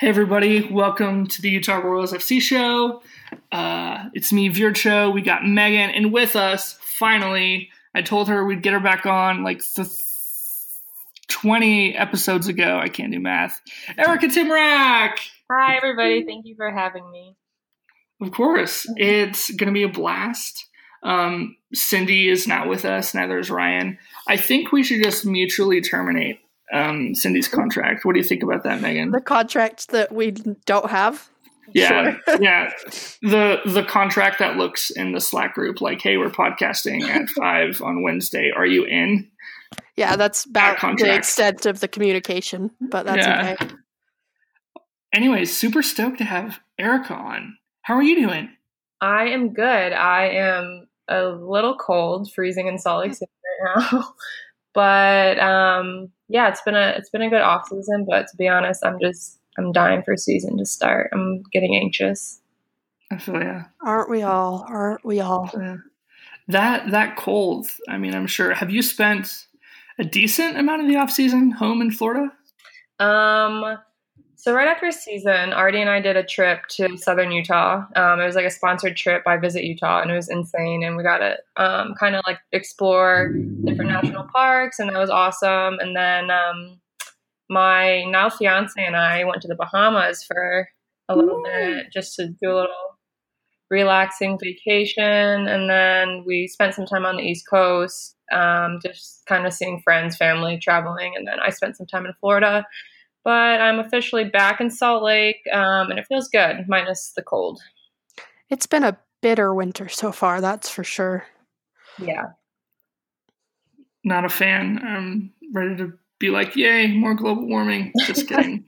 Hey, everybody, welcome to the Utah Royals FC show. Uh, it's me, Vircho. We got Megan, and with us, finally, I told her we'd get her back on like th- 20 episodes ago. I can't do math. Erica Tymrak! Hi, everybody. Thank you for having me. Of course. It's going to be a blast. Um, Cindy is not with us, neither is Ryan. I think we should just mutually terminate um, Cindy's contract. What do you think about that, Megan? The contract that we don't have. Yeah, Sure. yeah. The the contract that looks in the Slack group like, "Hey, we're podcasting at five on Wednesday. Are you in?" Yeah, that's about the extent of the communication, but that's Yeah. okay. Anyways, super stoked to have Erica on. How are you doing? I am good. I am a little cold, freezing in Salt Lake City right now. but um, yeah, it's been a it's been a good off season. But to be honest, I'm just I'm dying for season to start. I'm getting anxious. I feel yeah. Aren't we all? Aren't we all? Yeah. That that cold. I mean, I'm sure. Have you spent a decent amount of the off season home in Florida? Um, so right after season, Artie and I did a trip to Southern Utah. Um, it was like a sponsored trip by Visit Utah, and it was insane. And we got to um, kind of like explore different national parks, and that was awesome. And then um, my now fiance and I went to the Bahamas for a little bit just to do a little relaxing vacation, and then we spent some time on the East Coast, um, just kind of seeing friends, family, traveling, and then I spent some time in Florida but I'm officially back in Salt Lake, um, and it feels good, minus the cold. It's been a bitter winter so far, that's for sure. Yeah. Not a fan. I'm ready to be like, "Yay, more global warming." Just kidding.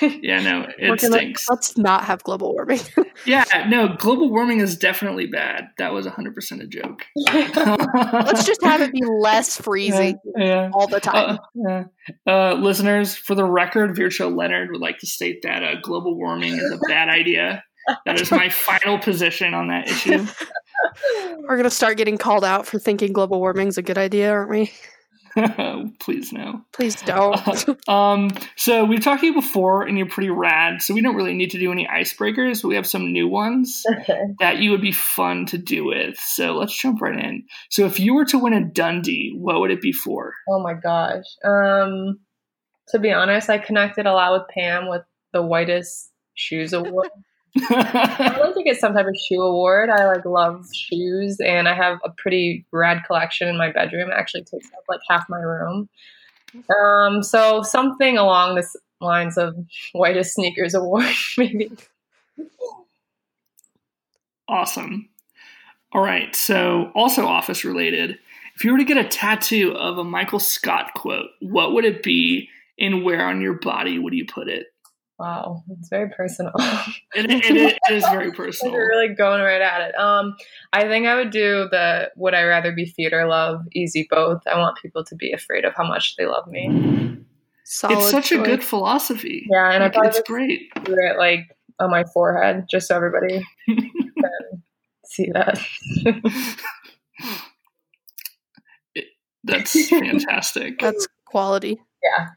yeah, no, it gonna- stinks. let's not have global warming. Yeah, no, global warming is definitely bad. That was 100% a joke. let's just have it be less freezing Yeah. all the time. Uh, yeah. Uh, listeners, for the record, Virtual Leonard would like to state that uh, global warming is a bad idea. That is my final position on that issue. We're gonna start getting called out for thinking global warming is a good idea, aren't we? Please no. Please don't. Um, so we've talked to you before, and you're pretty rad. So we don't really need to do any icebreakers. But we have some new ones okay. that you would be fun to do with. So let's jump right in. So if you were to win a Dundie, what would it be for? Oh my gosh. Um, to be honest, I connected a lot with Pam with the whitest shoes award. I'd like to get some type of shoe award. I like love shoes, and I have a pretty rad collection in my bedroom. It actually takes up like half my room. Um, so something along this lines of whitest sneakers award, maybe. Awesome. All right. So, also office related, if you were to get a tattoo of a Michael Scott quote, what would it be and where on your body would you put it? Wow, it's very personal. It, it, it is very personal. You're really going right at it. Um, I think I would do the would I rather be theater love, easy both. I want people to be afraid of how much they love me. Solid It's such a good philosophy. Yeah, and Like, probably it's great. do it like on my forehead, just so everybody can see that. That's fantastic. That's quality. yeah.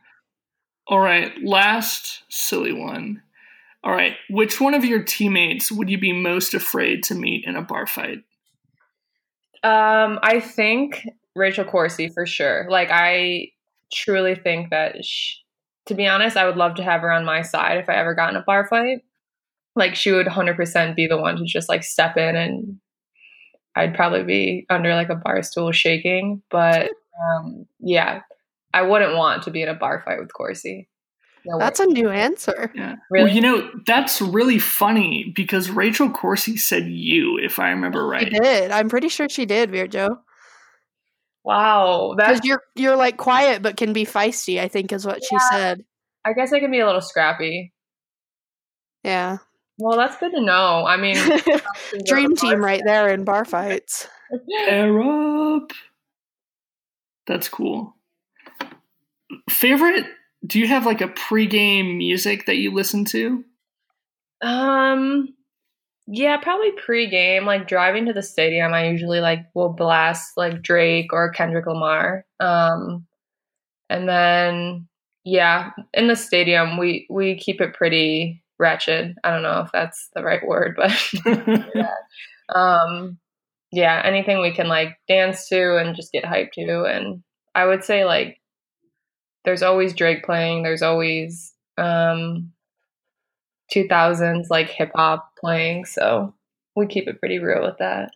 All right, last silly one. All right, which one of your teammates would you be most afraid to meet in a bar fight? Um, I think Rachel Corsie for sure. Like I truly think that sh to be honest, I would love to have her on my side if I ever got in a bar fight. Like she would 100% be the one to just like step in and I'd probably be under like a bar stool shaking, but um yeah, I wouldn't want to be in a bar fight with Corsie. No That's a new answer. Yeah. Really? Well, you know, that's really funny because Rachel Corsie said you, if I remember She right. did. I'm pretty sure she did, Virjo. wow. Because you're you're like quiet but can be feisty. I think is what she said. I guess I can be a little scrappy. Yeah, Well, that's good to know. I mean, dream team right there in bar fights. Air up. That's cool. Favorite? Do you have like a pregame music that you listen to? Um, yeah, probably pre-game, like driving to the stadium. I usually like will blast like Drake or Kendrick Lamar. Um, and then yeah, in the stadium we we keep it pretty ratchet. I don't know if that's the right word, but um yeah, anything we can like dance to and just get hyped to and I would say like there's always Drake playing, there's always um 2000s like hip hop playing, so we keep it pretty real with that.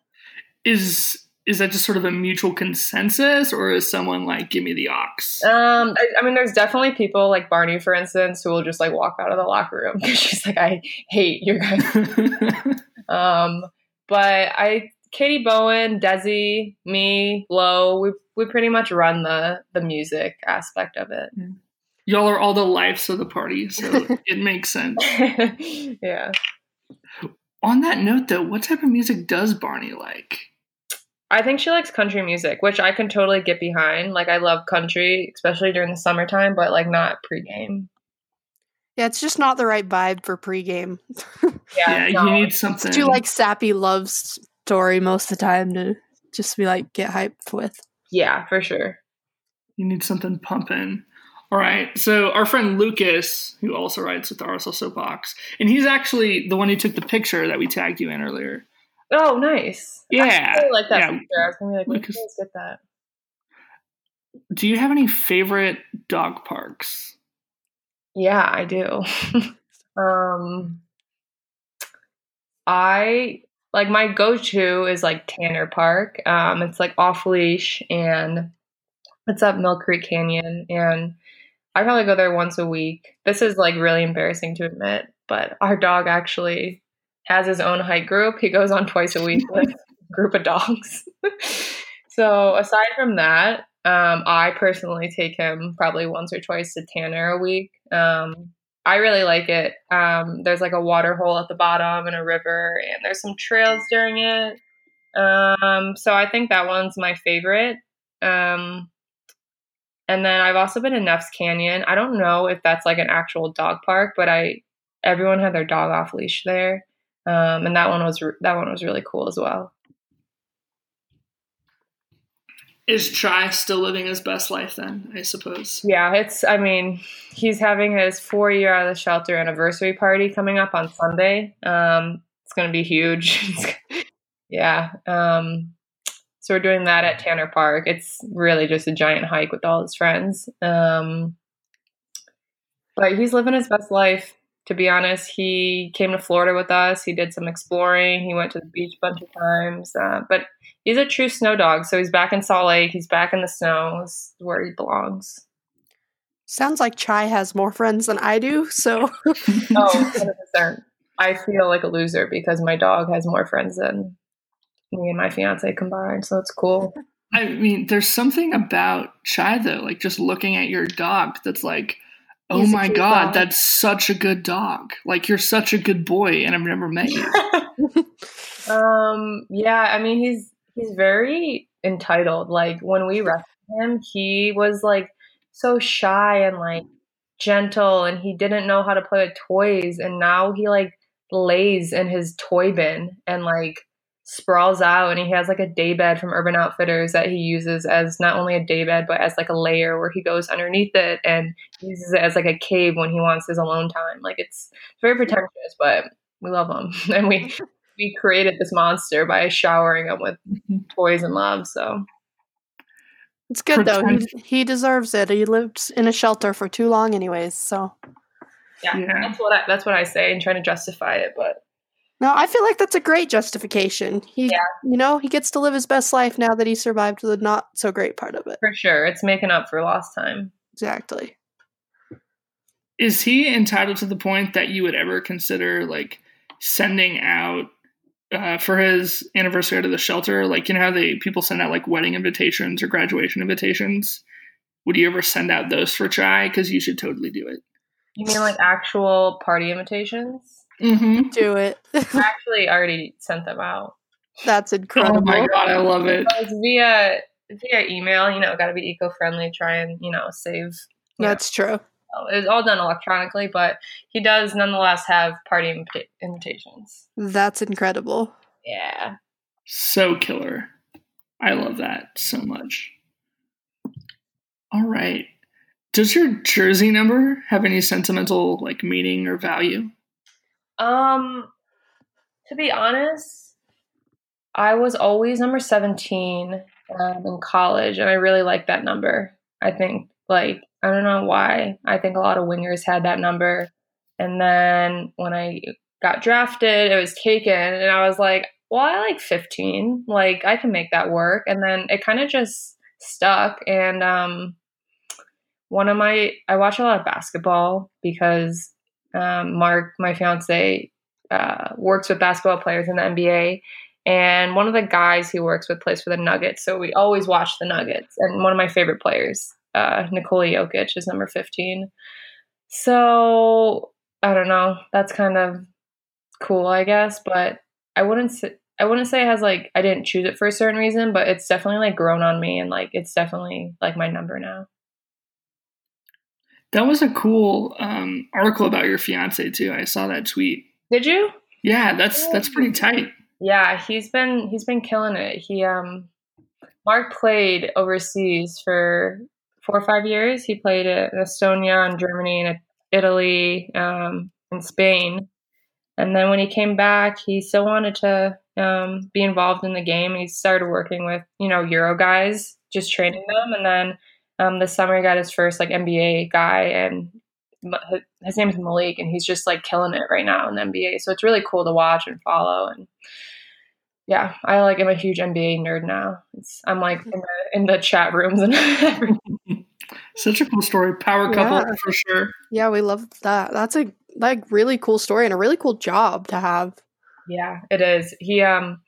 is is that just sort of a mutual consensus, or is someone like, "Give me the aux"? Um, I, I mean, there's definitely people like Barney, for instance, who will just like walk out of the locker room because she's like, "I hate your guys." um, but I, Katie Bowen, Desi, me, Lo, we we pretty much run the the music aspect of it. Mm. Y'all are all the lives of the party, so it makes sense. yeah. On that note, though, what type of music does Barney like? I think she likes country music, which I can totally get behind. Like I love country, especially during the summertime, but like not pregame. Yeah, it's just not the right vibe for pregame. Yeah, no. you need something. It's too like sappy love story most of the time to just be like get hyped with. Yeah, for sure. You need something pumping. All right. So our friend Lucas, who also writes with the RSL Soapbox, and he's actually the one who took the picture that we tagged you in earlier. Oh, nice. Yeah. I really like that yeah. picture. I was gonna be like, Lucas- get that? Do you have any favorite dog parks? Yeah, I do. um I like my go-to is like Tanner Park. Um it's like off leash and it's up Mill Creek Canyon and I probably go there once a week. This is like really embarrassing to admit, but our dog actually has his own hike group. He goes on twice a week with a group of dogs. so aside from that, um, I personally take him probably once or twice to Tanner a week. Um, I really like it. Um, there's like a water hole at the bottom and a river, and there's some trails during it. Um, so I think that one's my favorite. Um, and then I've also been in Neff's Canyon. I don't know if that's like an actual dog park, but I everyone had their dog off leash there, um, and that one was that one was really cool as well. Is Chai still living his best life then, I suppose? Yeah, it's. I mean, he's having his four year out of the shelter anniversary party coming up on Sunday. Um, it's going to be huge. yeah. Um, so we're doing that at Tanner Park. It's really just a giant hike with all his friends. Um, but he's living his best life. To be honest, he came to Florida with us. He did some exploring. He went to the beach a bunch of times. Uh, but he's a true snow dog. So he's back in Salt Lake. He's back in the snow. This where he belongs. Sounds like Chai has more friends than I do, so Oh, 100%. I feel like a loser because my dog has more friends than me and my fiance combined. So it's cool. I mean, there's something about Chai though, like just looking at your dog that's like, oh He's my god, dog. that's such a good dog. Like you're such a good boy, and I've never met you. um, yeah, I mean he's he's very entitled. Like when we rescued him, he was like so shy and like gentle and he didn't know how to play with toys and now he like lays in his toy bin and like sprawls out and he has like a day bed from Urban Outfitters that he uses as not only a day bed but as like a layer where he goes underneath it and uses it as like a cave when he wants his alone time. Like it's very pretentious, but we love him and we we created this monster by showering him with mm-hmm. toys and love. So it's good though. He, he deserves it. He lived in a shelter for too long, anyways. So yeah, Yeah. that's what I, that's what I say and trying to justify it. But no, I feel like that's a great justification. He, Yeah. you know, he gets to live his best life now that he survived the not so great part of it. for sure, it's making up for lost time. Exactly. Is he entitled to the point that you would ever consider like sending out uh, for his anniversary out of the shelter? Like you know how they people send out like wedding invitations or graduation invitations. Would you ever send out those for Chai? Because you should totally do it. You mean like actual party invitations? Mm-hmm. Do it. I actually already sent them out. that's incredible. Oh my god, I love it. It via via email. You know, got to be eco friendly. Try and you know save. you That's true. Know. It was all done electronically, but he does nonetheless have party invita- invitations. That's incredible. Yeah. So killer. I love that so much. All right. Does your jersey number have any sentimental like meaning or value? Um, to be honest, I was always number 17 um, in college, and I really like that number. I think, like, I don't know why. I think a lot of wingers had that number. And then when I got drafted, it was taken, and I was like, well, I like 15. Like, I can make that work. And then it kind of just stuck. And um, one of my, I watch a lot of basketball because um, Mark, my fiance, uh, works with basketball players in the NBA. And one of the guys he works with plays for the Nuggets. So we always watch the Nuggets. And one of my favorite players, uh, Nikola Jokic, is number 15. So I don't know. That's kind of cool, I guess. But I wouldn't say, I wouldn't say it has like I didn't choose it for a certain reason, but it's definitely like grown on me and like it's definitely like my number now. That was a cool um, article about your fiance too. I saw that tweet. Did you? Yeah, that's that's pretty tight. Yeah, he's been he's been killing it. He um Mark played overseas for four or five years. He played in Estonia and Germany and Italy um, and Spain. And then when he came back, he still wanted to um, be involved in the game. He started working with you know Euro guys, just training them, and then um, this summer he got his first like NBA guy, and his name is Malik, and he's just like killing it right now in the NBA. So it's really cool to watch and follow. And yeah, I like I'm a huge NBA nerd now. It's, I'm like in the, in the chat rooms and everything. Such a cool story, power couple yeah. for sure. Yeah, we love that. That's a like really cool story and a really cool job to have. Yeah, it is. He um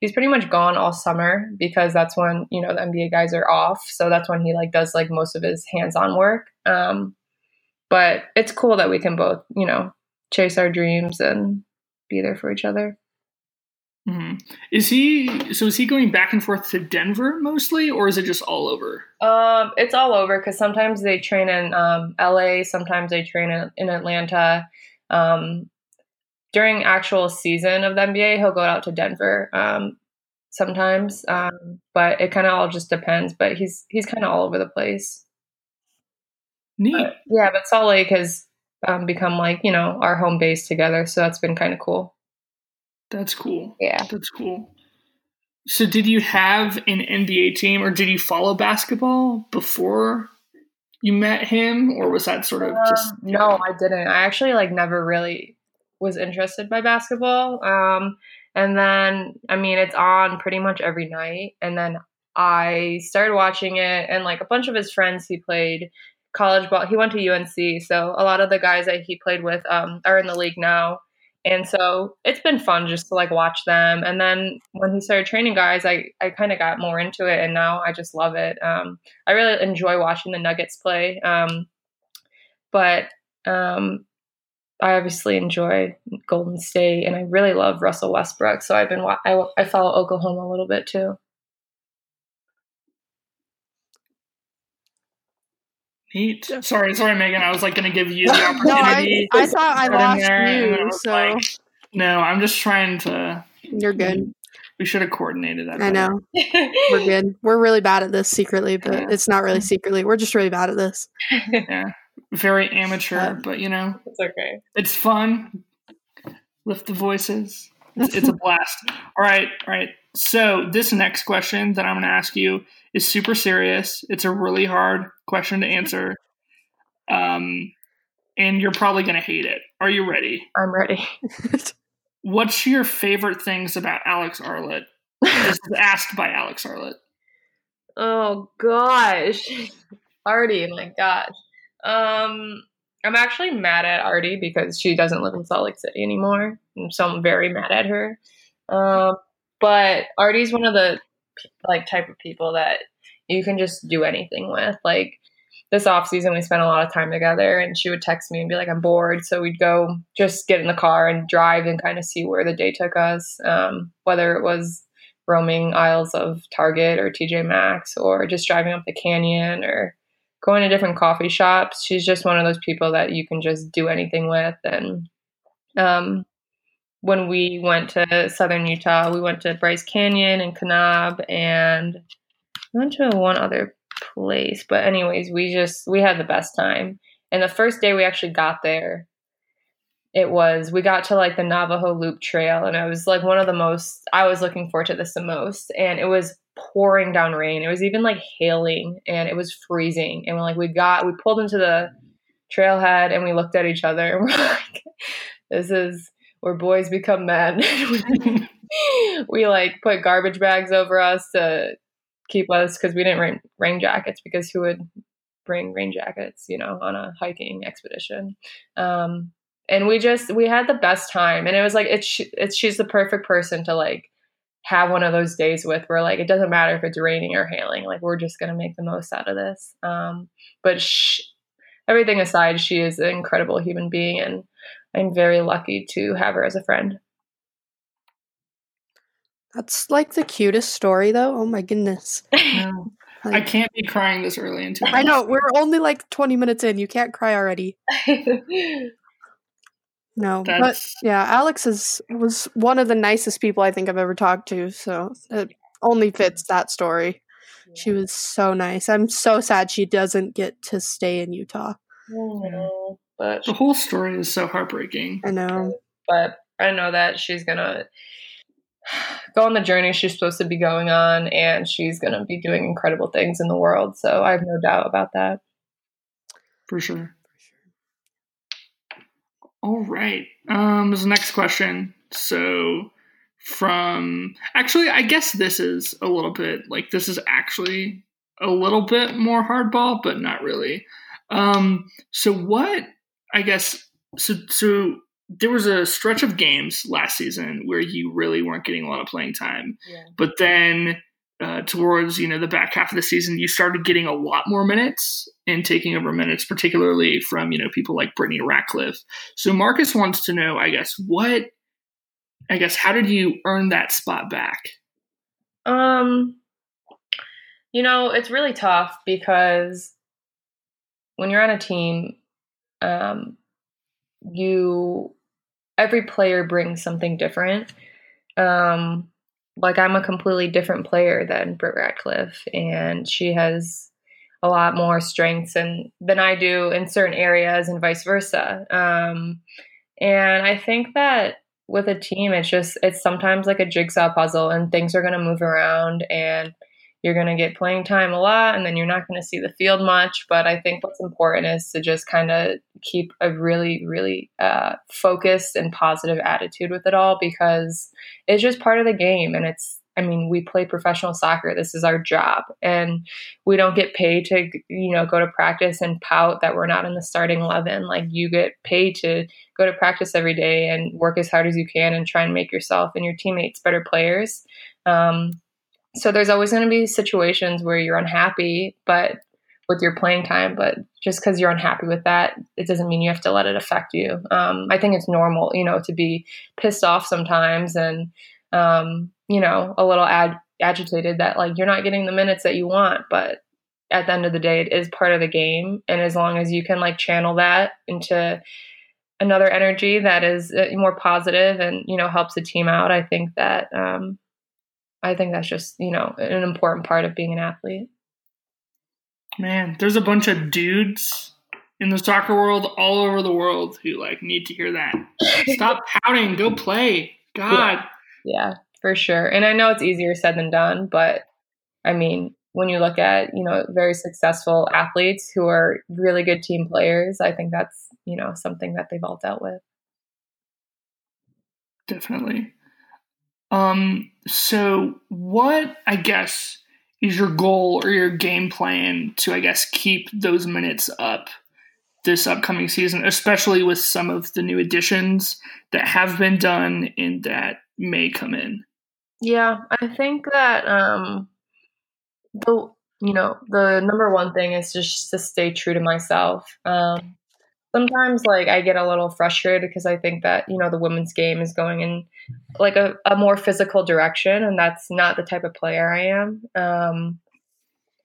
he's pretty much gone all summer because that's when, you know, the NBA guys are off. So that's when he like does like most of his hands-on work. Um but it's cool that we can both, you know, chase our dreams and be there for each other. Mm-hmm. Is he so? Is he going back and forth to Denver mostly, or is it just all over? Um, it's all over because sometimes they train in um, L.A., sometimes they train in, in Atlanta. Um, during actual season of the NBA, he'll go out to Denver um, sometimes, um, but it kind of all just depends. But he's he's kind of all over the place. Neat. But, yeah, but Salt Lake has um, become like you know our home base together, so that's been kind of cool. That's cool. Yeah, that's cool. So, did you have an NBA team, or did you follow basketball before you met him, or was that sort of just? Um, no, I didn't. I actually like never really was interested by basketball. Um, and then, I mean, it's on pretty much every night. And then I started watching it, and like a bunch of his friends, he played college ball. He went to UNC, so a lot of the guys that he played with um, are in the league now. And so it's been fun just to like watch them. And then when he started training guys, I, I kind of got more into it and now I just love it. Um, I really enjoy watching the Nuggets play. Um, but um, I obviously enjoy Golden State, and I really love Russell Westbrook. So I've been I, I follow Oklahoma a little bit too. Neat. Sorry, sorry, Megan. I was like going to give you the opportunity. no, I, I thought I lost you. So like, no, I'm just trying to. You're good. We should have coordinated that. I know. We're good. We're really bad at this secretly, but yeah. it's not really secretly. We're just really bad at this. Yeah very amateur, but you know, it's okay. It's fun. Lift the voices. It's, it's a blast. All right, all right. So this next question that I'm going to ask you is super serious. It's a really hard question to answer, um, and you're probably going to hate it. Are you ready? I'm ready. What's your favorite things about Alex Arlitt? this is asked by Alex Arlitt. Oh gosh, Artie, my gosh. Um, I'm actually mad at Artie because she doesn't live in Salt Lake City anymore, so I'm very mad at her. Um, but Artie's one of the like type of people that you can just do anything with. Like this off season, we spent a lot of time together, and she would text me and be like, "I'm bored," so we'd go just get in the car and drive and kind of see where the day took us. Um, whether it was roaming aisles of Target or TJ Maxx, or just driving up the canyon, or going to different coffee shops. She's just one of those people that you can just do anything with. And um, when we went to southern Utah, we went to Bryce Canyon and Kanab, and we went to one other place. But anyways, we just we had the best time. And the first day we actually got there, it was we got to like the Navajo Loop Trail, and it was like one of the most I was looking forward to this the most. And it was pouring down rain. It was even like hailing, and it was freezing. And we're like we got we pulled into the trailhead, and we looked at each other, and we're like, "This is where boys become men." we like put garbage bags over us to keep us because we didn't bring rain jackets because who would bring rain jackets, you know, on a hiking expedition? Um, and we just we had the best time, and it was like it's it's she's the perfect person to like have one of those days with where like it doesn't matter if it's raining or hailing like we're just gonna make the most out of this um, but she, everything aside she is an incredible human being and i'm very lucky to have her as a friend that's like the cutest story, though. Oh my goodness. No. I can't be crying this early into it. I know. We're only like 20 minutes in. You can't cry already. no. That's... But yeah, Alex is was one of the nicest people I think I've ever talked to. So it only fits that story. Yeah. She was so nice. I'm so sad she doesn't get to stay in Utah. know, but the whole story is so heartbreaking. I know. But I know that she's gonna go on the journey she's supposed to be going on and she's going to be doing incredible things in the world. So I have no doubt about that. For sure. All right. Um, this next question. So from actually, I guess this is a little bit like this is actually a little bit more hardball, but not really. Um, so what I guess so so there was a stretch of games last season where you really weren't getting a lot of playing time. Yeah. But then uh, towards you know the back half of the season, you started getting a lot more minutes and taking over minutes, particularly from you know people like Brittany Ratcliffe. So Marcus wants to know, I guess, what, I guess, how did you earn that spot back? Um, you know, it's really tough because when you're on a team, um, you every player brings something different. Um, like I'm a completely different player than Britt Ratcliffe and she has a lot more strengths and than I do in certain areas, and vice versa. Um, and I think that with a team, it's just it's sometimes like a jigsaw puzzle, and things are going to move around, and you're going to get playing time a lot and then you're not going to see the field much. But I think what's important is to just kind of keep a really, really uh, focused and positive attitude with it all because it's just part of the game. And it's, I mean, we play professional soccer. This is our job. And we don't get paid to, you know, go to practice and pout that we're not in the starting 11. Like, you get paid to go to practice every day and work as hard as you can and try and make yourself and your teammates better players. Um, so there's always going to be situations where you're unhappy, but with your playing time, but just because you're unhappy with that, it doesn't mean you have to let it affect you. Um, I think it's normal, you know, to be pissed off sometimes and, um, you know, a little ag- agitated that like you're not getting the minutes that you want, but at the end of the day, it is part of the game. And as long as you can like channel that into another energy that is uh, more positive and, you know, helps the team out, I think that, um, I think that's just, you know, an important part of being an athlete. Man, there's a bunch of dudes in the soccer world all over the world who like need to hear that. Stop pouting, go play. God. Yeah. yeah, for sure. And I know it's easier said than done, but I mean, when you look at, you know, very successful athletes who are really good team players, I think that's, you know, something that they've all dealt with. Definitely. Um, so what I guess is your goal or your game plan to I guess keep those minutes up this upcoming season, especially with some of the new additions that have been done and that may come in? Yeah, I think that um the you know, the number one thing is just to stay true to myself. Um sometimes like I get a little frustrated because I think that, you know, the women's game is going in like a, a more physical direction and that's not the type of player I am. Um,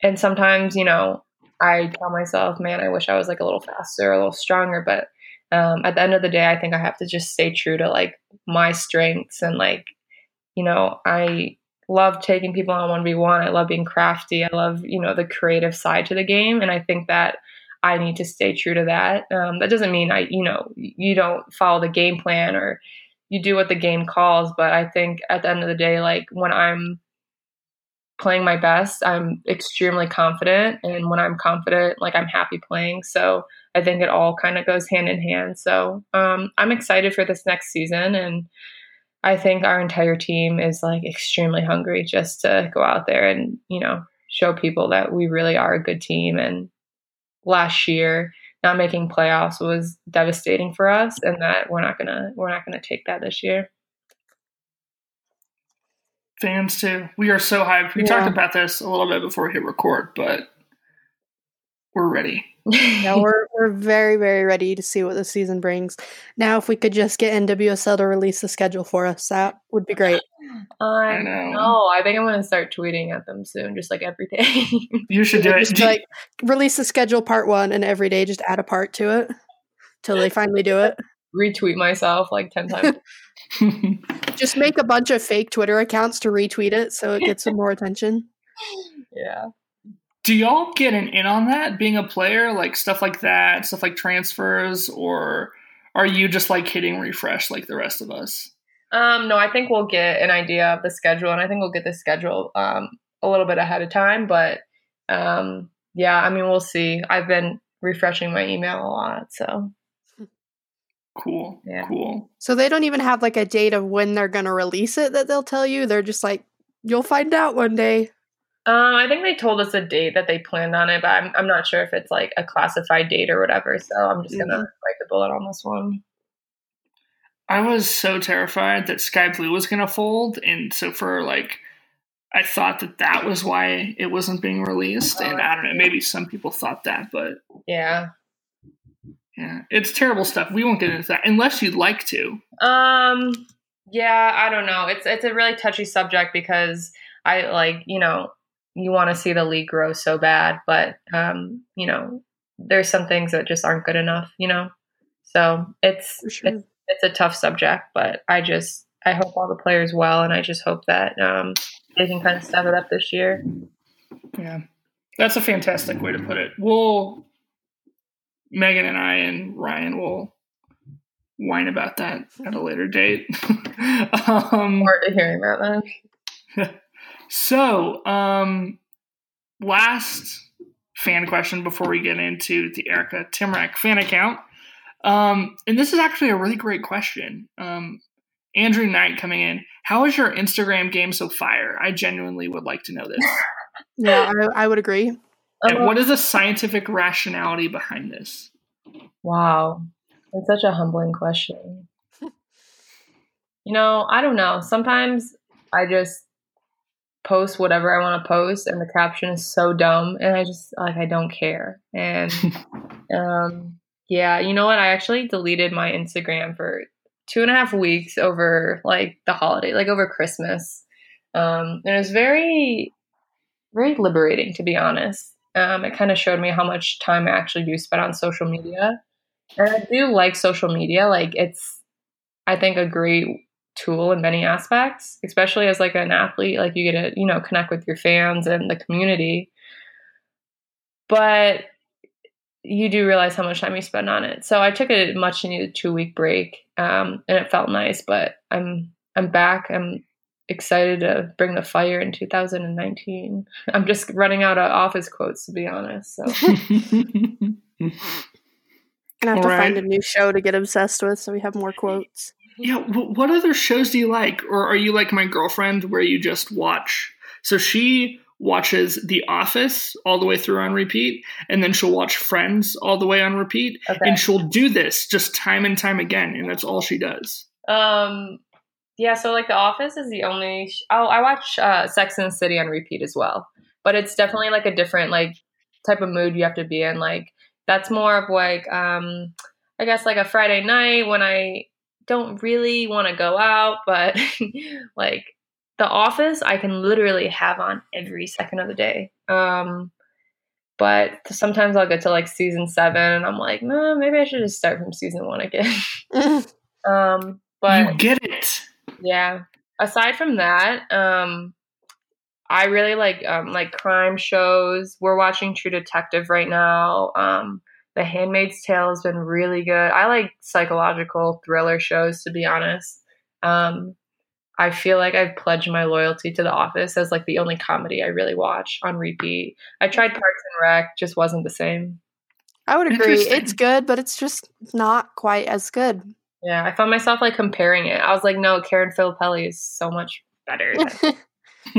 and sometimes, you know, I tell myself, man, I wish I was like a little faster, a little stronger, but um, at the end of the day, I think I have to just stay true to like my strengths and like, you know, I love taking people on 1v1. I love being crafty. I love, you know, the creative side to the game. And I think that I need to stay true to that. Um, that doesn't mean I, you know, you don't follow the game plan or you do what the game calls. But I think at the end of the day, like when I'm playing my best, I'm extremely confident. And when I'm confident, like I'm happy playing. So I think it all kind of goes hand in hand. So um, I'm excited for this next season. And I think our entire team is like extremely hungry just to go out there and, you know, show people that we really are a good team. And last year, not making playoffs was devastating for us and that we're not gonna we're not gonna take that this year. Fans too. We are so hyped. We yeah. talked about this a little bit before we hit record, but we're ready. yeah, we're we're very very ready to see what the season brings. Now, if we could just get NWSL to release the schedule for us, that would be great. I know. I think I'm going to start tweeting at them soon, just like every day. you should do it. Just like release the schedule part one, and every day just add a part to it till they finally do it. Retweet myself like ten times. just make a bunch of fake Twitter accounts to retweet it so it gets some more attention. Yeah do y'all get an in on that being a player? Like stuff like that stuff like transfers or are you just like hitting refresh like the rest of us? Um no i think we'll get an idea of the schedule and i think we'll get the schedule um a little bit ahead of time but um yeah i mean we'll see. I've been refreshing my email a lot so. Cool yeah. cool. So they don't even have like a date of when they're going to release it that they'll tell you? They're just like you'll find out one day um, I think they told us a date that they planned on it, but I'm, I'm not sure if it's like a classified date or whatever. So I'm just gonna mm-hmm. bite the bullet on this one. I was so terrified that Sky Blue was gonna fold, and so for like, I thought that that was why it wasn't being released, and I don't know, maybe some people thought that, but yeah, yeah, it's terrible stuff. We won't get into that unless you'd like to. Um, yeah, I don't know. It's it's a really touchy subject because I like you know you want to see the league grow so bad, but um, you know, there's some things that just aren't good enough, you know. So it's sure. it's, it's a tough subject, but I just I hope all the players well, and I just hope that um, they can kind of step it up this year. Yeah, that's a fantastic way to put it. We'll Megan and I and Ryan will whine about that at a later date. um, More to hearing about that. So, um, last fan question before we get into the Erica Tymrak fan account. Um, and this is actually a really great question. Um, Andrew Knight coming in. How is your Instagram game so fire? I genuinely would like to know this. yeah, I, I would agree. And what is the scientific rationality behind this? Wow. It's such a humbling question. you know, I don't know. Sometimes I just post whatever I want to post, and the caption is so dumb, and I just like I don't care. And um, yeah, you know what? I actually deleted my Instagram for two and a half weeks over like the holiday, like over Christmas. Um, and it was very, very liberating, to be honest. Um, it kind of showed me how much time I actually do spend on social media. And I do like social media. Like it's, I think, a great tool in many aspects, especially as like an athlete, like you get to, you know, connect with your fans and the community. But you do realize how much time you spend on it. So I took a much needed two week break, um, and it felt nice. But I'm I'm back. I'm excited to bring the fire in 2019. I'm just running out of office quotes to be honest. So. Gonna have All to right. find a new show to get obsessed with, so we have more quotes. Yeah, what other shows do you like? Or are you like my girlfriend where you just watch? So she watches The Office all the way through on repeat, and then she'll watch Friends all the way on repeat, okay. and she'll do this just time and time again, and that's all she does. Um, yeah. So like The Office is the only. Sh- oh, I watch uh, Sex and the City on repeat as well, but it's definitely like a different like type of mood you have to be in. Like that's more of like um, I guess like a Friday night when I don't really want to go out, but like the office I can literally have on every second of the day. Um but sometimes I'll get to like season seven and I'm like, no, maybe I should just start from season one again. um but you get it. Yeah. Aside from that, um I really like um, like crime shows. We're watching True Detective right now. Um, the Handmaid's Tale has been really good. I like psychological thriller shows, to be honest. Um, I feel like I've pledged my loyalty to The Office as like the only comedy I really watch on repeat. I tried Parks and Rec, just wasn't the same. I would agree. It's good, but it's just not quite as good. Yeah, I found myself like comparing it. I was like, no, Karen Filippelli is so much better.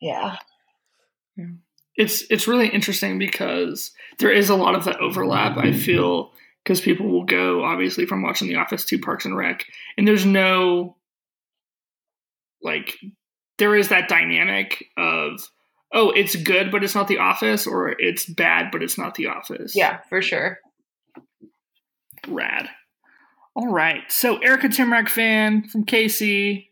yeah. yeah. It's it's really interesting because there is a lot of that overlap. I feel because people will go obviously from watching The Office to Parks and Rec, and there's no like there is that dynamic of oh it's good but it's not The Office, or it's bad but it's not The Office. Yeah, for sure. Rad. All right. So Erica Tymrak fan from KC.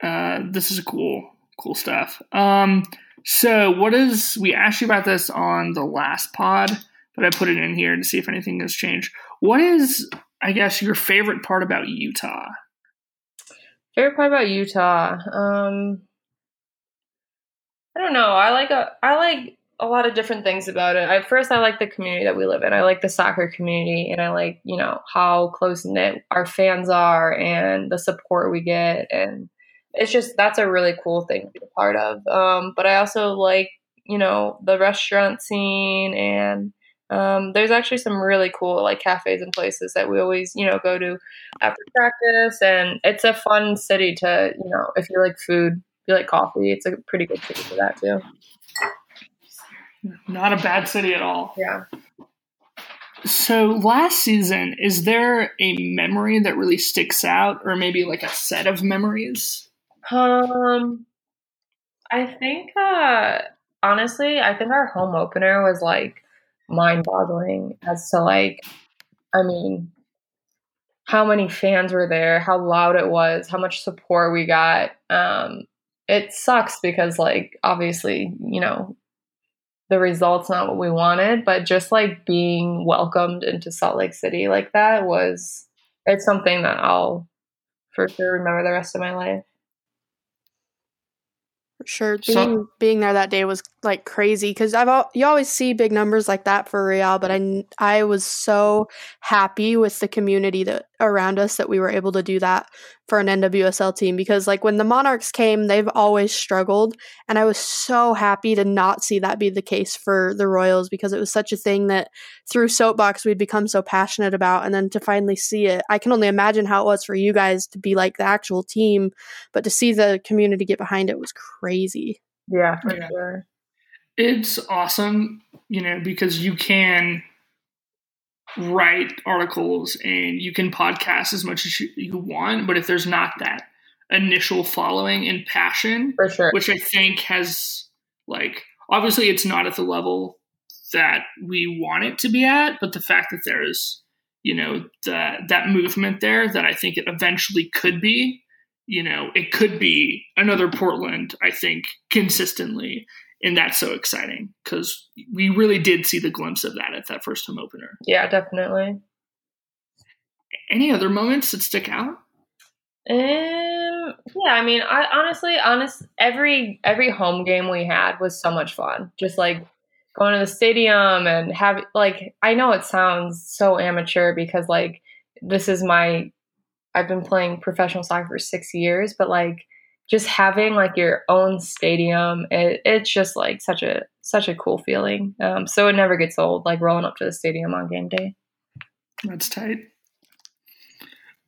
Uh, this is cool, cool stuff. Um, so what is we asked you about this on the last pod, but I put it in here to see if anything has changed. What is, I guess, your favorite part about Utah? Favorite part about Utah? Um, I don't know. I like a, I like a lot of different things about it. At first, I like the community that we live in. I like the soccer community, and I like you know how close knit our fans are and the support we get, and it's just that's a really cool thing to be a part of. Um, but I also like you know the restaurant scene, and um, there's actually some really cool like cafes and places that we always you know go to after practice, and it's a fun city to you know if you like food, if you like coffee, it's a pretty good city for that too. Not a bad city at all. Yeah. So last season, is there a memory that really sticks out, or maybe like a set of memories? Um, I think uh, honestly, I think our home opener was like mind-boggling as to like, I mean, how many fans were there, how loud it was, how much support we got. Um, it sucks because like obviously, you know, the results not what we wanted, but just like being welcomed into Salt Lake City like that was it's something that I'll for sure remember the rest of my life. Sure, being so, being there that day was like crazy because I've you always see big numbers like that for Real, but I I was so happy with the community that around us that we were able to do that for an NWSL team because like when the Monarchs came, they've always struggled, and I was so happy to not see that be the case for the Royals because it was such a thing that through Soapbox we'd become so passionate about, and then to finally see it, I can only imagine how it was for you guys to be like the actual team, but to see the community get behind it was crazy. Yeah, for yeah. sure. It's awesome, you know, because you can write articles and you can podcast as much as you want, but if there's not that initial following and passion, for sure, which I think has like obviously it's not at the level that we want it to be at, but the fact that there's you know that that movement there that I think it eventually could be, you know, it could be another Portland. I think consistently, and that's so exciting because we really did see the glimpse of that at that first home opener. Yeah, definitely. Any other moments that stick out? Um, yeah, I mean, I honestly, honest, every every home game we had was so much fun. Just like going to the stadium and have like, I know it sounds so amateur because like this is my, I've been playing professional soccer for six years, but like just having like your own stadium it, it's just like such a such a cool feeling. Um, so it never gets old like rolling up to the stadium on game day. That's tight.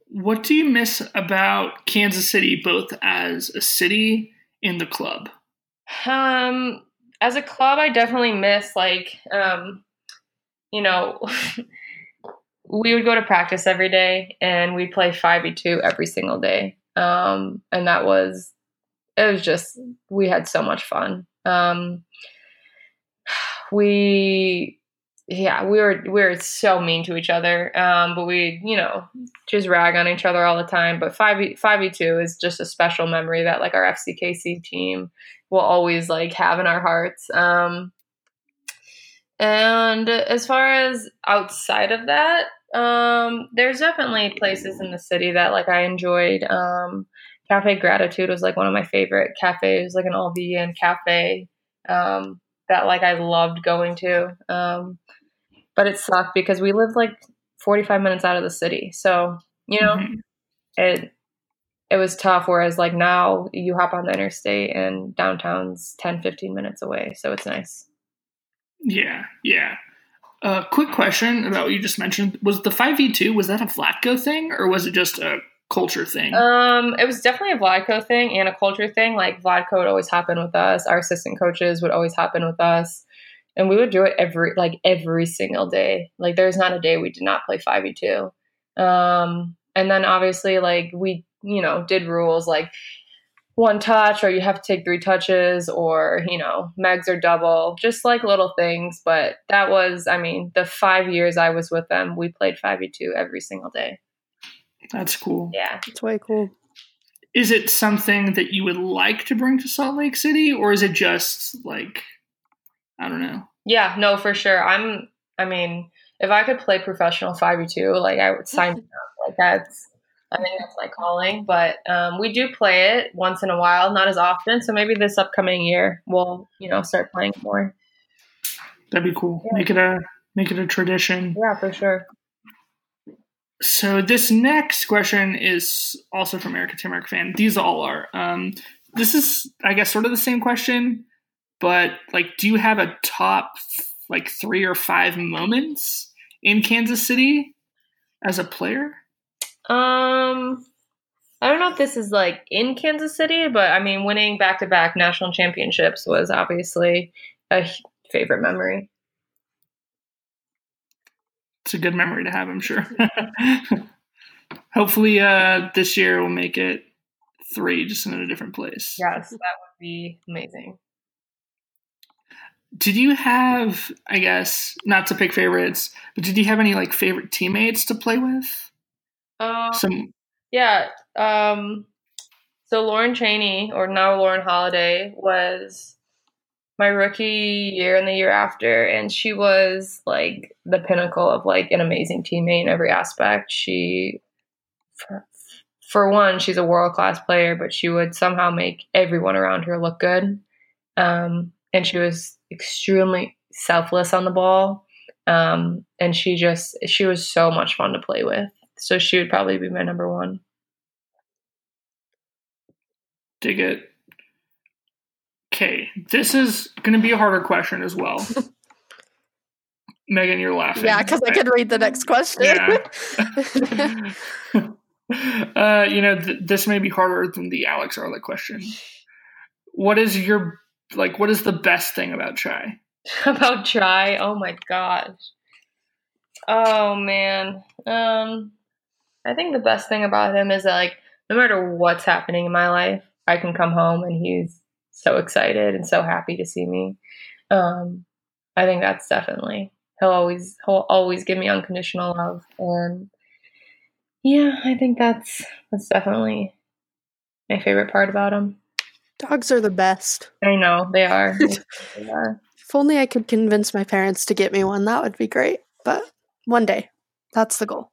What do you miss about kansas city both as a city and the club? Um as a club i definitely miss like um you know we would go to practice every day and we'd play 5v2 every single day um, and that was it was just we had so much fun. Um, we yeah we were we were so mean to each other. Um, but we you know just rag on each other all the time. But 5 five e two is just a special memory that like our fckc team will always like have in our hearts. Um, and as far as outside of that um, there's definitely places in the city that like I enjoyed. Um, Cafe Gratitude was like one of my favorite cafes, like an all vegan cafe um, that like I loved going to. Um, but it sucked because we lived like 45 minutes out of the city, so you know Mhm. it it was tough. Whereas like now you hop on the interstate and downtown's 10, 15 minutes away, so it's nice. Yeah, yeah. Uh, quick question about what you just mentioned: Was the five v two was that a Vlatko thing or was it just a culture thing? Um, it was definitely a Vlatko thing and a culture thing. Like Vlatko would always happen with us. Our assistant coaches would always happen with us, and we would do it every like every single day. Like there's not a day we did not play five v two. Um, and then obviously like we you know did rules like one touch or you have to take three touches or you know megs or double just like little things but that was i mean the five years i was with them we played 5v2 every single day That's cool. yeah It's way cool. Is it something that you would like to bring to Salt Lake City, or is it just like I don't know? Yeah, no, for sure. I'm. I mean, if I could play professional five v two, like I would sign up. Like that's. I think that's my calling. But um, we do play it once in a while, not as often. So maybe this upcoming year we'll, you know, start playing more. That'd be cool. Yeah. Make it a make it a tradition. Yeah, for sure. So this next question is also from Erica Tymrak fan. These all are. Um, this is, I guess, sort of the same question, but like, do you have a top like three or five moments in Kansas City as a player? Um, I don't know if this is like in Kansas City, but I mean, winning back to back national championships was obviously a favorite memory. It's a good memory to have, I'm sure. Hopefully, uh, this year we'll make it three, just in a different place. Yes, that would be amazing. Did you have, I guess, not to pick favorites, but did you have any like favorite teammates to play with? Um, Some Yeah. Um, so Lauren Cheney, or now Lauren Holiday, was my rookie year and the year after, and she was like the pinnacle of like an amazing teammate in every aspect. She, for, for one, she's a world class player, but she would somehow make everyone around her look good. Um, and she was extremely selfless on the ball. Um, and she just she was so much fun to play with. So she would probably be my number one. dig it. Okay, this is going to be a harder question as well. Megan, you're laughing. Yeah, because I could read the next question. Yeah. uh, you know, th- this may be harder than the Alex Arlitt question. What is your like? What is the best thing about Chai? about Chai oh my gosh oh man um i think the best thing about him is that like no matter what's happening in my life i can come home and he's so excited and so happy to see me um i think that's definitely he'll always he'll always give me unconditional love and yeah i think that's that's definitely my favorite part about him Dogs are the best. i know they are they are If only I could convince my parents to get me one, that would be great. But one day, that's the goal.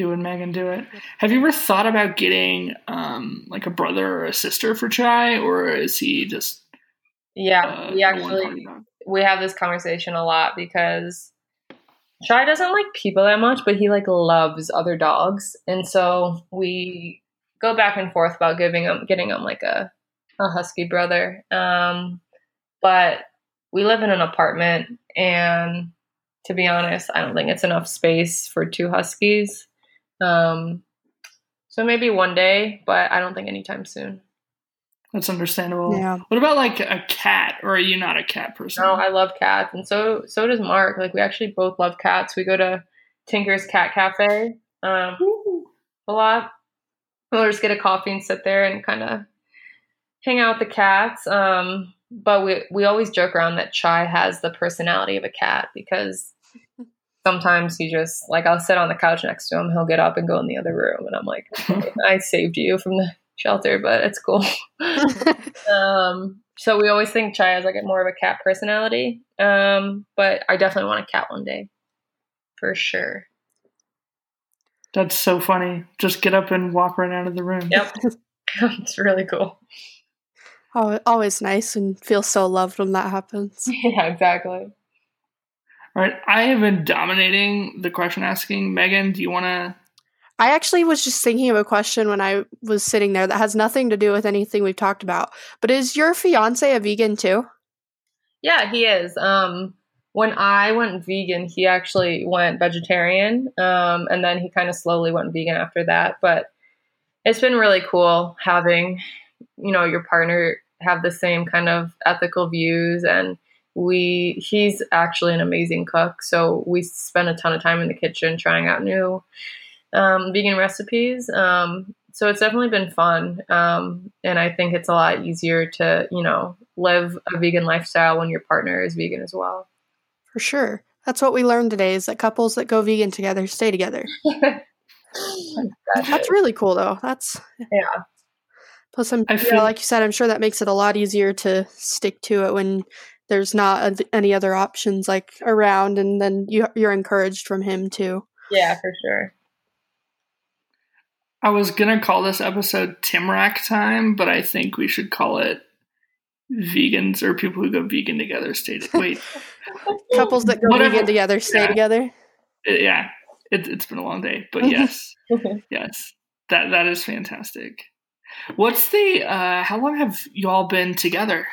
Do it, Megan. Do it. Have you ever thought about getting um, like a brother or a sister for Chai, or is he just yeah uh, we actually we have this conversation a lot because Chai doesn't like people that much, but he like loves other dogs, and so we go back and forth about giving him getting him like a a husky brother. Um, but we live in an apartment, and to be honest, I don't think it's enough space for two huskies. Um, so maybe one day, but I don't think anytime soon. That's understandable. Yeah. What about like a cat, or are you not a cat person? No, I love cats, and so so does Mark. Like we actually both love cats. We go to Tinker's Cat Cafe um, a lot. We'll just get a coffee and sit there and kind of hang out with the cats. Um, but we we always joke around that Chai has the personality of a cat because sometimes he just like I'll sit on the couch next to him, he'll get up and go in the other room, and I'm like, okay, I saved you from the shelter, but it's cool. um, so we always think Chai has like a more of a cat personality. Um, but I definitely want a cat one day, for sure. That's so funny. Just get up and walk right out of the room. Yep. it's really cool. Oh, always nice and feel so loved when that happens. Yeah, exactly. All right. I have been dominating the question asking. Megan, do you want to? I actually was just thinking of a question when I was sitting there that has nothing to do with anything we've talked about. But is your fiance a vegan too? Yeah, he is. Um, when I went vegan, he actually went vegetarian, um, and then he kind of slowly went vegan after that. But it's been really cool having, you know, your partner have the same kind of ethical views and we he's actually an amazing cook so we spend a ton of time in the kitchen trying out new um, vegan recipes um, so it's definitely been fun um, and i think it's a lot easier to you know live a vegan lifestyle when your partner is vegan as well For sure. That's what we learned today is that couples that go vegan together stay together. That's That's really cool though. That's yeah plus I'm I yeah, feel- like you said, I'm sure that makes it a lot easier to stick to it when there's not a, any other options like around and then you you're encouraged from him too. yeah for sure I was gonna call this episode Tymrak time, but I think we should call it vegans or people who go vegan together stay. Wait, Couples that go Whatever. vegan together stay Yeah. together. it- yeah, it, it's been a long day, but yes, yes, that that is fantastic. What's the? uh How long have y'all been together?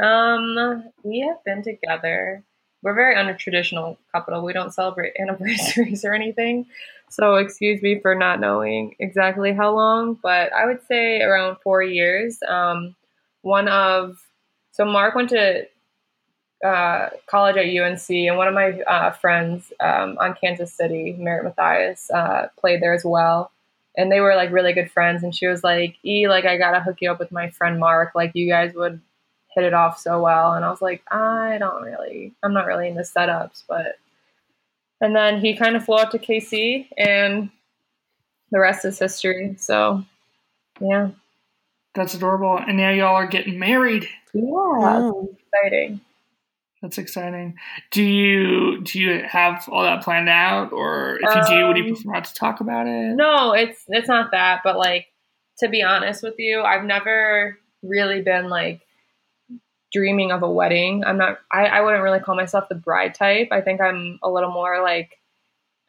Um, we have been together. We're very untraditional couple. We don't celebrate anniversaries or anything. So excuse me for not knowing exactly how long, but I would say around four years. Um, one of so Mark went to uh, college at UNC, and one of my uh, friends um, on Kansas City, Merritt Mathias, uh, played there as well. And they were like really good friends. And she was like, "E, like I gotta hook you up with my friend Mark. Like you guys would hit it off so well." And I was like, "I don't really, I'm not really into setups, but." And then he kind of flew out to KC, and the rest is history. So, yeah, That's adorable, and now y'all are getting married. yeah, Oh. exciting. That's exciting. Do you do you have all that planned out, or if you do, would you Um, prefer not to talk about it? No, it's it's not that, but like to be honest with you, I've never really been like dreaming of a wedding. I'm not I, I wouldn't really call myself the bride type. I think I'm a little more like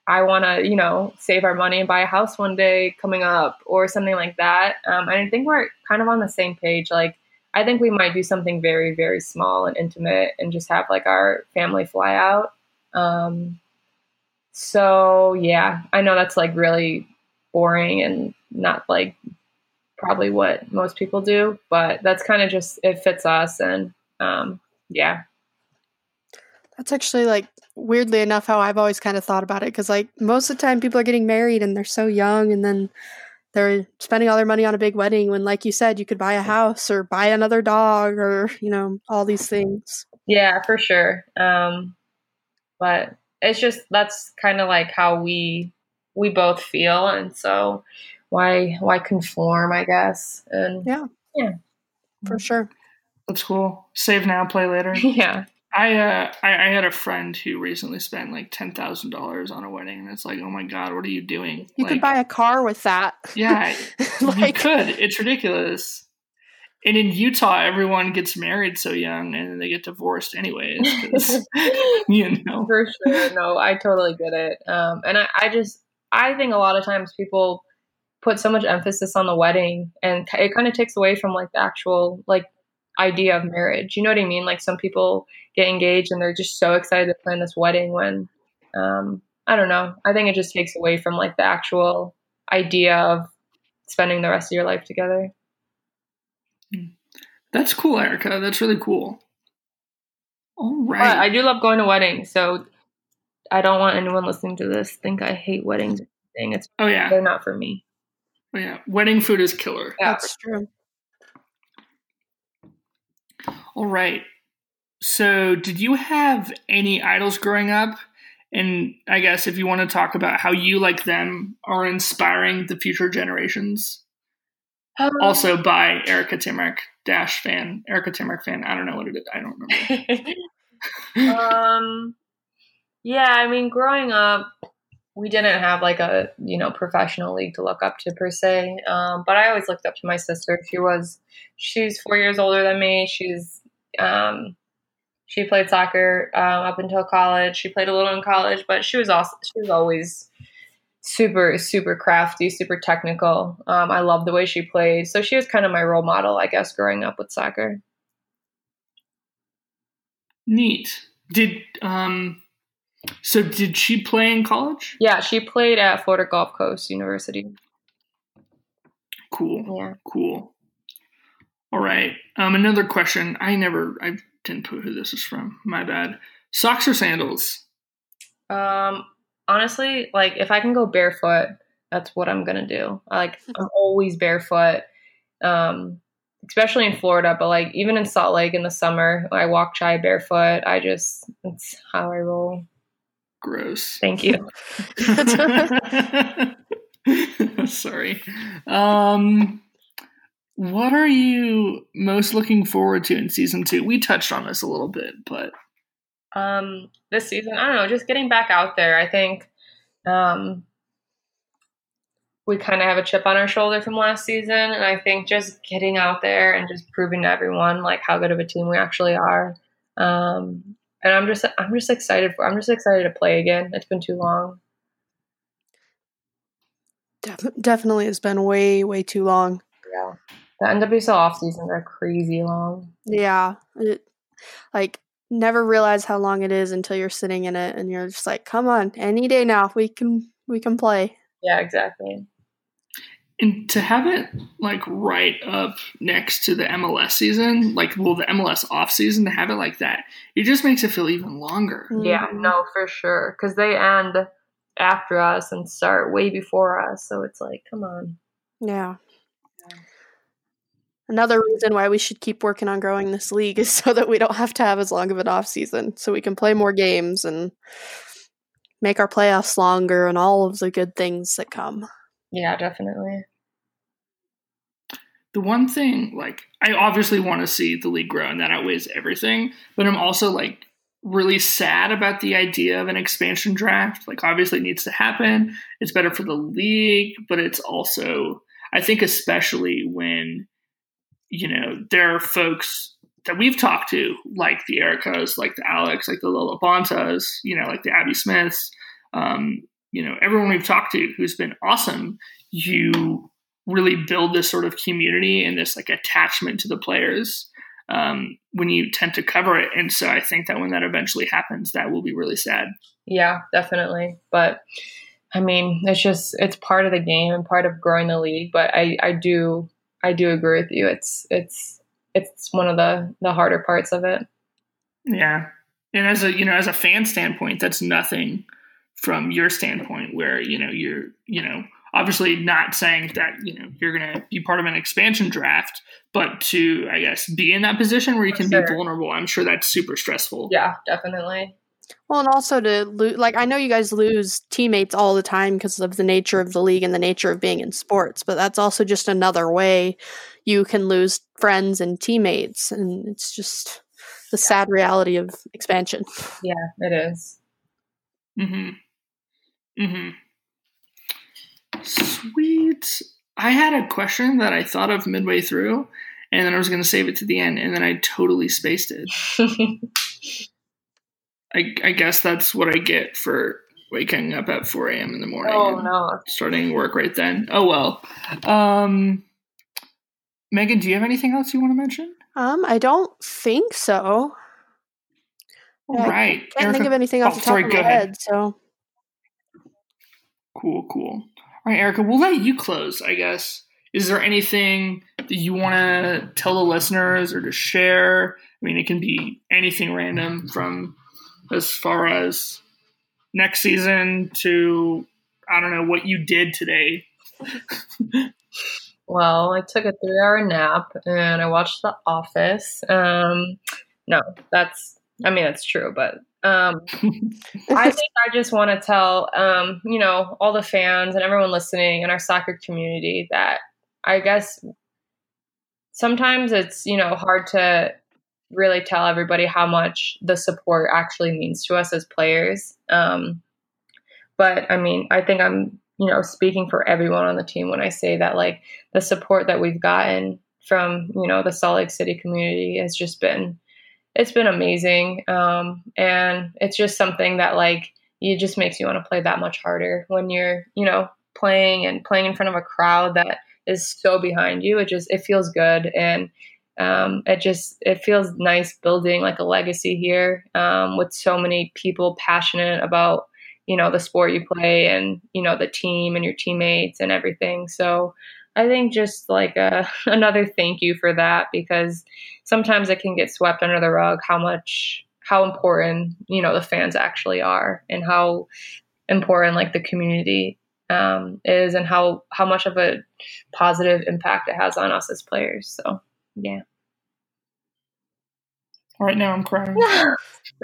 I want to, you know, save our money and buy a house one day coming up or something like that. Um, and I think we're kind of on the same page. Like, I think we might do something very, very small and intimate and just have like our family fly out. Um, so, yeah, I know that's like really boring and not like probably what most people do, but that's kind of just, it fits us. And um, yeah, That's actually like weirdly enough how I've always kind of thought about it because like most of the time people are getting married and they're so young and then they're spending all their money on a big wedding when like you said you could buy a house or buy another dog or you know all these things. Yeah, for sure. Um, but it's just that's kind of like how we we both feel, and so why why conform? I guess. And Yeah. yeah, For sure. That's cool. Save now, play later. yeah, I uh I, I had a friend who recently spent like ten thousand dollars on a wedding, and it's like, oh my god, what are you doing? You like, could buy a car with that. Yeah, you could. It's ridiculous. And in Utah, everyone gets married so young, and they get divorced anyways. you know, for sure. No, I totally get it. Um, and I, I just I think a lot of times people put so much emphasis on the wedding, and it kind of takes away from like the actual like idea of marriage. You know what I mean? Like some people get engaged and they're just so excited to plan this wedding when um, I don't know. I think it just takes away from like the actual idea of spending the rest of your life together. that's cool, Erica. That's really cool. All right. But. I do love going to weddings, so I don't want anyone listening to this think I hate weddings. or anything. It's oh yeah. they're not for me. Oh yeah. Wedding food is killer. Yeah, that's true. All right. So, did you have any idols growing up? And I guess if you want to talk about how you, like them, are inspiring the future generations. Um, Also by Erica Tymrak dash fan. Erica Tymrak fan. I don't know what it is. I don't remember. um, yeah, I mean, growing up, we didn't have like a you know professional league to look up to per se. Um, but i always looked up to my sister. She was she's four years older than me. She's um, she played soccer um, up until college. She played a little in college but she was also she was always super super crafty super technical. Um, i love the way she played. So she was kind of my role model i guess growing up with soccer. Neat. Did um so did she play in college? Yeah, she played at Florida Gulf Coast University. Cool. Yeah. Cool. All right. Um, another question. I never, I didn't put who this is from. My bad. Socks or sandals? Um, honestly, like if I can go barefoot, that's what I'm gonna do. I, Like I'm always barefoot. Um, especially in Florida, but like even in Salt Lake in the summer, I walk chai barefoot. I just it's how I roll. Gross. Thank you. Sorry. Um, what are you most looking forward to in season two? We touched on this a little bit, but um, this season, I don't know, just getting back out there. I think um, we kind of have a chip on our shoulder from last season, and I think just getting out there and just proving to everyone like how good of a team we actually are. Um, and I'm just I'm just excited for I'm just excited to play again. It's been too long. definitely it's been way way too long. Yeah, the NWSL off seasons are crazy long. Yeah, it, like never realize how long it is until you're sitting in it and you're just like, come on, any day now we can we can play. Yeah, exactly and to have it like right up next to the MLS season, like well the MLS off season, to have it like that, it just makes it feel even longer. Yeah, mm-hmm. no, for sure, because they end after us and start way before us, so it's like, come on. Yeah. yeah. Another reason why we should keep working on growing this league is so that we don't have to have as long of an off season, so we can play more games and make our playoffs longer and all of the good things that come. Yeah, definitely. The one thing, like, I obviously want to see the league grow, and that outweighs everything. But I'm also like really sad about the idea of an expansion draft. Like, obviously, it needs to happen. It's better for the league, but it's also, I think, especially when you know there are folks that we've talked to, like the Ericas, like the Alex, like the Lo LaBontas, you know, like the Abby Smiths, um, you know, everyone we've talked to who's been awesome, you really build this sort of community and this like attachment to the players um, when you tend to cover it. And so I think that when that eventually happens, that will be really sad. Yeah, definitely. But I mean, it's just it's part of the game and part of growing the league. But I I do I do agree with you. It's it's it's one of the the harder parts of it. Yeah. And as a you know as a fan standpoint, that's nothing from your standpoint where you know you're you know obviously not saying that you know you're going to be part of an expansion draft but to i guess be in that position where you can sure. be vulnerable i'm sure that's super stressful. Yeah definitely. Well and also to lose like i know you guys lose teammates all the time because of the nature of the league and the nature of being in sports but that's also just another way you can lose friends and teammates and it's just the sad reality of expansion. Yeah it is. mm-hmm Mm-hmm. Sweet. I had a question that I thought of midway through, and then I was going to save it to the end, and then I totally spaced it. I, I, guess that's what I get for waking up at 4 a.m. in the morning. Oh, no. Starting work right then. Oh, well. Um, Megan, do you have anything else you want to mention? Um, I don't think so. All right. I can't Erica, think of anything off oh, the top sorry, of my head, so. Cool, cool. All right, Erica, we'll let you close, I guess. Is there anything that you want to tell the listeners or to share? I mean, it can be anything random from as far as next season to, I don't know, what you did today. well, I took a three hour nap and I watched The Office. Um, no, that's, I mean, that's true, but um, I think I just want to tell, um, you know, all the fans and everyone listening in our soccer community that I guess sometimes it's, you know, hard to really tell everybody how much the support actually means to us as players. Um, but I mean, I think I'm you know speaking for everyone on the team when I say that like the support that we've gotten from you know the Salt Lake City community has just been it's been amazing, um, and it's just something that like it just makes you want to play that much harder when you're you know playing and playing in front of a crowd that is so behind you. It just it feels good and um, it just it feels nice building like a legacy here um, with so many people passionate about you know the sport you play and you know the team and your teammates and everything. So I think just like a, another thank you for that because sometimes it can get swept under the rug how much how important you know the fans actually are and how important like the community um, is and how how much of a positive impact it has on us as players. So yeah. All right, now I'm crying.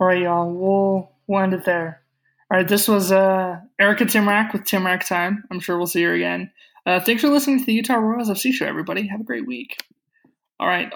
All right, y'all. We'll we'll end it there. All right, this was uh, Erica Tymrak with Tymrak Time. I'm sure we'll see her again. Uh, thanks for listening to the Utah Royals FC show, everybody. Have a great week. All right.